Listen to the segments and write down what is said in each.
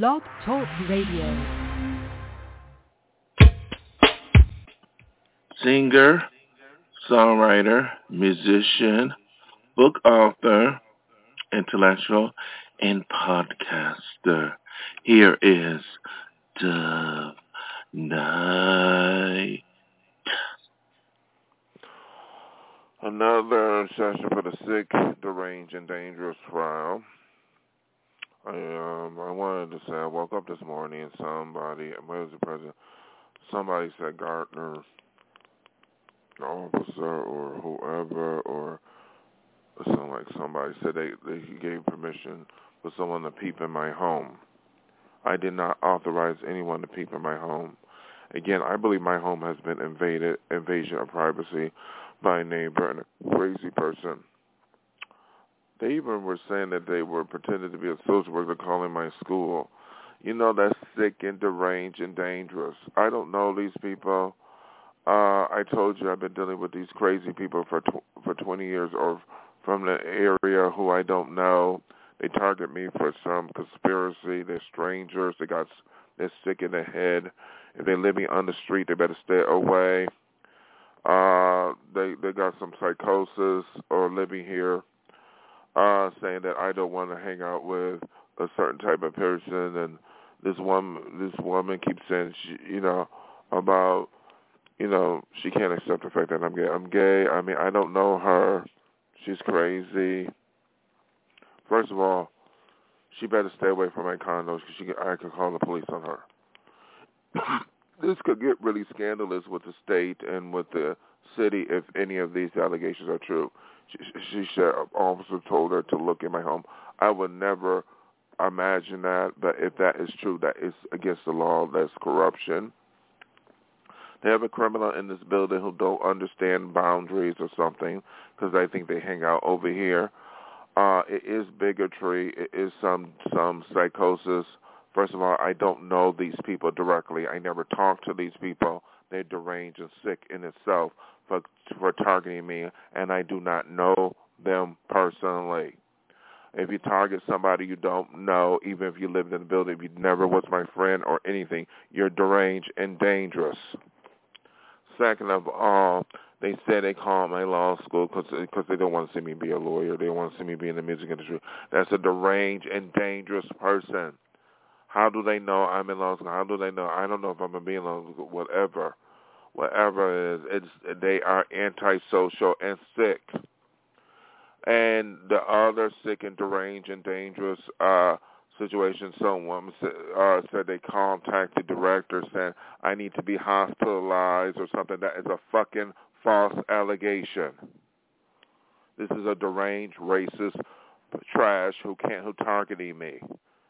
Blog Talk Radio. Singer, songwriter, musician, book author, intellectual, and podcaster. Here is Dove Night. Another session for the sick, deranged, and dangerous trial. I um I wanted to say I woke up this morning and somebody where was the president? Somebody said Gardner officer or whoever or something like somebody said they they gave permission for someone to peep in my home. I did not authorize anyone to peep in my home. Again, I believe my home has been invaded, invasion of privacy by a neighbor and a crazy person. They even were saying that they were pretending to be a social worker calling my school. You know, that's sick and deranged and dangerous. I don't know these people. Uh, I told you I've been dealing with these crazy people for tw- for 20 years or from the area who I don't know. They target me for some conspiracy. They're strangers. They got they're sick in the head. If they're living on the street, they better stay away. Uh, they they got some psychosis or living here, uh, saying that I don't want to hang out with a certain type of person, and this one this woman keeps saying she, you know about you know she can't accept the fact that I'm gay. I'm gay. I mean I don't know her. She's crazy. First of all, she better stay away from my condos because she could, I could call the police on her. this could get really scandalous with the state and with the city if any of these allegations are true. She, she said, an officer told her to look in my home. I would never imagine that, but if that is true, that is against the law. That's corruption. They have a criminal in this building who don't understand boundaries or something because I think they hang out over here. Uh, it is bigotry. It is some some psychosis First of all, I don't know these people directly. I never talked to these people. They're deranged and sick in itself for for targeting me, and I do not know them personally. If you target somebody you don't know, even if you lived in the building, if you never was my friend or anything, you're deranged and dangerous. Second of all, they said they called my law school because they don't want to see me be a lawyer. They want to see me be in the music industry. That's a deranged and dangerous person. How do they know I'm in law school? How do they know? I don't know if I'm gonna be in law school. Whatever, whatever it is, it's they are antisocial and sick. And the other sick and deranged and dangerous uh situation, someone uh, said they contacted the director saying I need to be hospitalized or something. That is a fucking false allegation. This is a deranged, racist trash who can't who targeting me.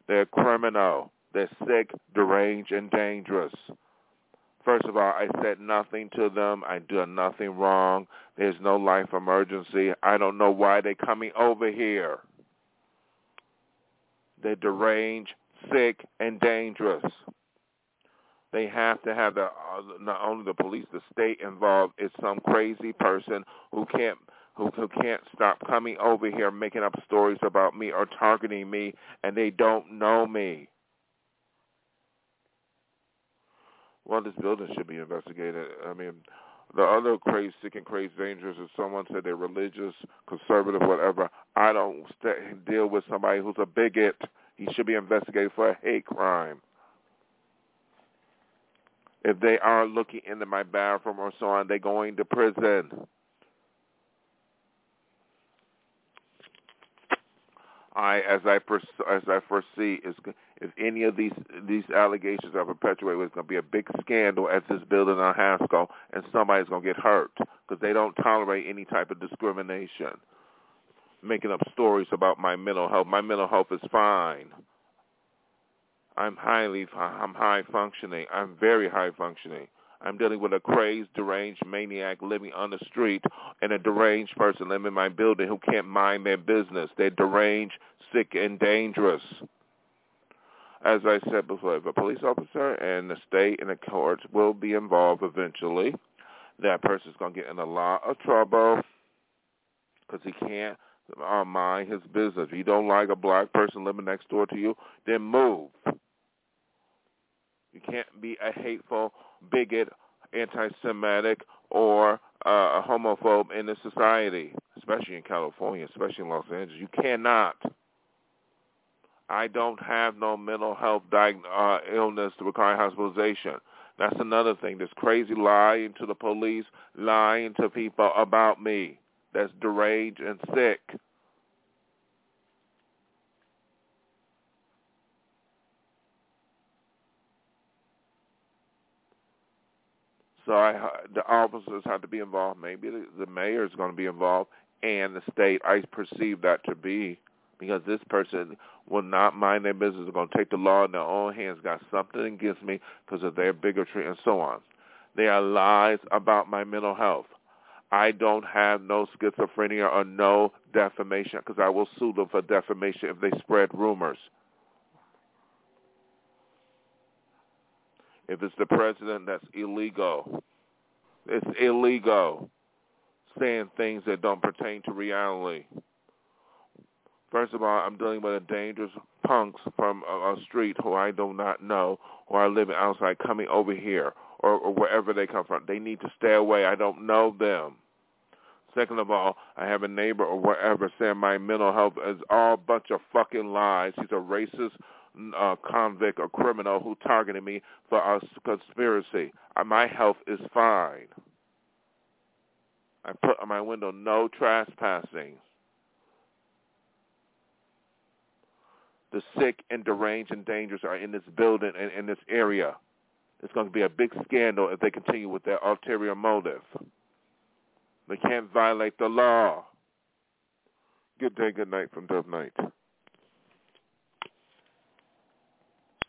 They're criminal. They're sick, deranged, and dangerous. First of all, I said nothing to them. I did nothing wrong. There's no life emergency. I don't know why they're coming over here. They're deranged, sick, and dangerous. They have to have the uh, not only the police, the state involved. It's some crazy person who can't who, who can't stop coming over here making up stories about me or targeting me, and they don't know me. Well, this building should be investigated. I mean, the other crazy, sick and crazy dangerous is someone said they're religious, conservative, whatever. I don't st- deal with somebody who's a bigot. He should be investigated for a hate crime. If they are looking into my bathroom or so on, they're going to prison. I, as I as I foresee, is if any of these these allegations are perpetuated, it's going to be a big scandal at this building on Haskell, and somebody's going to get hurt because they don't tolerate any type of discrimination. Making up stories about my mental health. My mental health is fine. I'm highly, I'm high functioning. I'm very high functioning. I'm dealing with a crazed, deranged maniac living on the street and a deranged person living in my building who can't mind their business. They're deranged, sick, and dangerous. As I said before, if a police officer and the state and the courts will be involved eventually, that person's going to get in a lot of trouble because he can't uh, mind his business. If you don't like a black person living next door to you, then move. Can't be a hateful bigot, anti-Semitic, or uh, a homophobe in this society, especially in California, especially in Los Angeles. You cannot. I don't have no mental health diag- uh, illness to require hospitalization. That's another thing. This crazy lying to the police, lying to people about me. That's deranged and sick. So I, uh, the officers have to be involved. Maybe the, the mayor is going to be involved, and the state. I perceive that to be because this person will not mind their business. They're going to take the law in their own hands. Got something against me because of their bigotry and so on. They are lies about my mental health. I don't have no schizophrenia or no defamation because I will sue them for defamation if they spread rumors. If it's the president, that's illegal. It's illegal saying things that don't pertain to reality. First of all, I'm dealing with a dangerous punks from a, a street who I do not know, who are living outside, coming over here or, or wherever they come from. They need to stay away. I don't know them. Second of all, I have a neighbor or whatever saying my mental health is all a bunch of fucking lies. He's a racist uh, convict or criminal who targeted me for a conspiracy. Uh, my health is fine. I put on my window no trespassing. The sick and deranged and dangerous are in this building and in this area. It's going to be a big scandal if they continue with their ulterior motive. They can't violate the law. Good day, good night from Dove Night.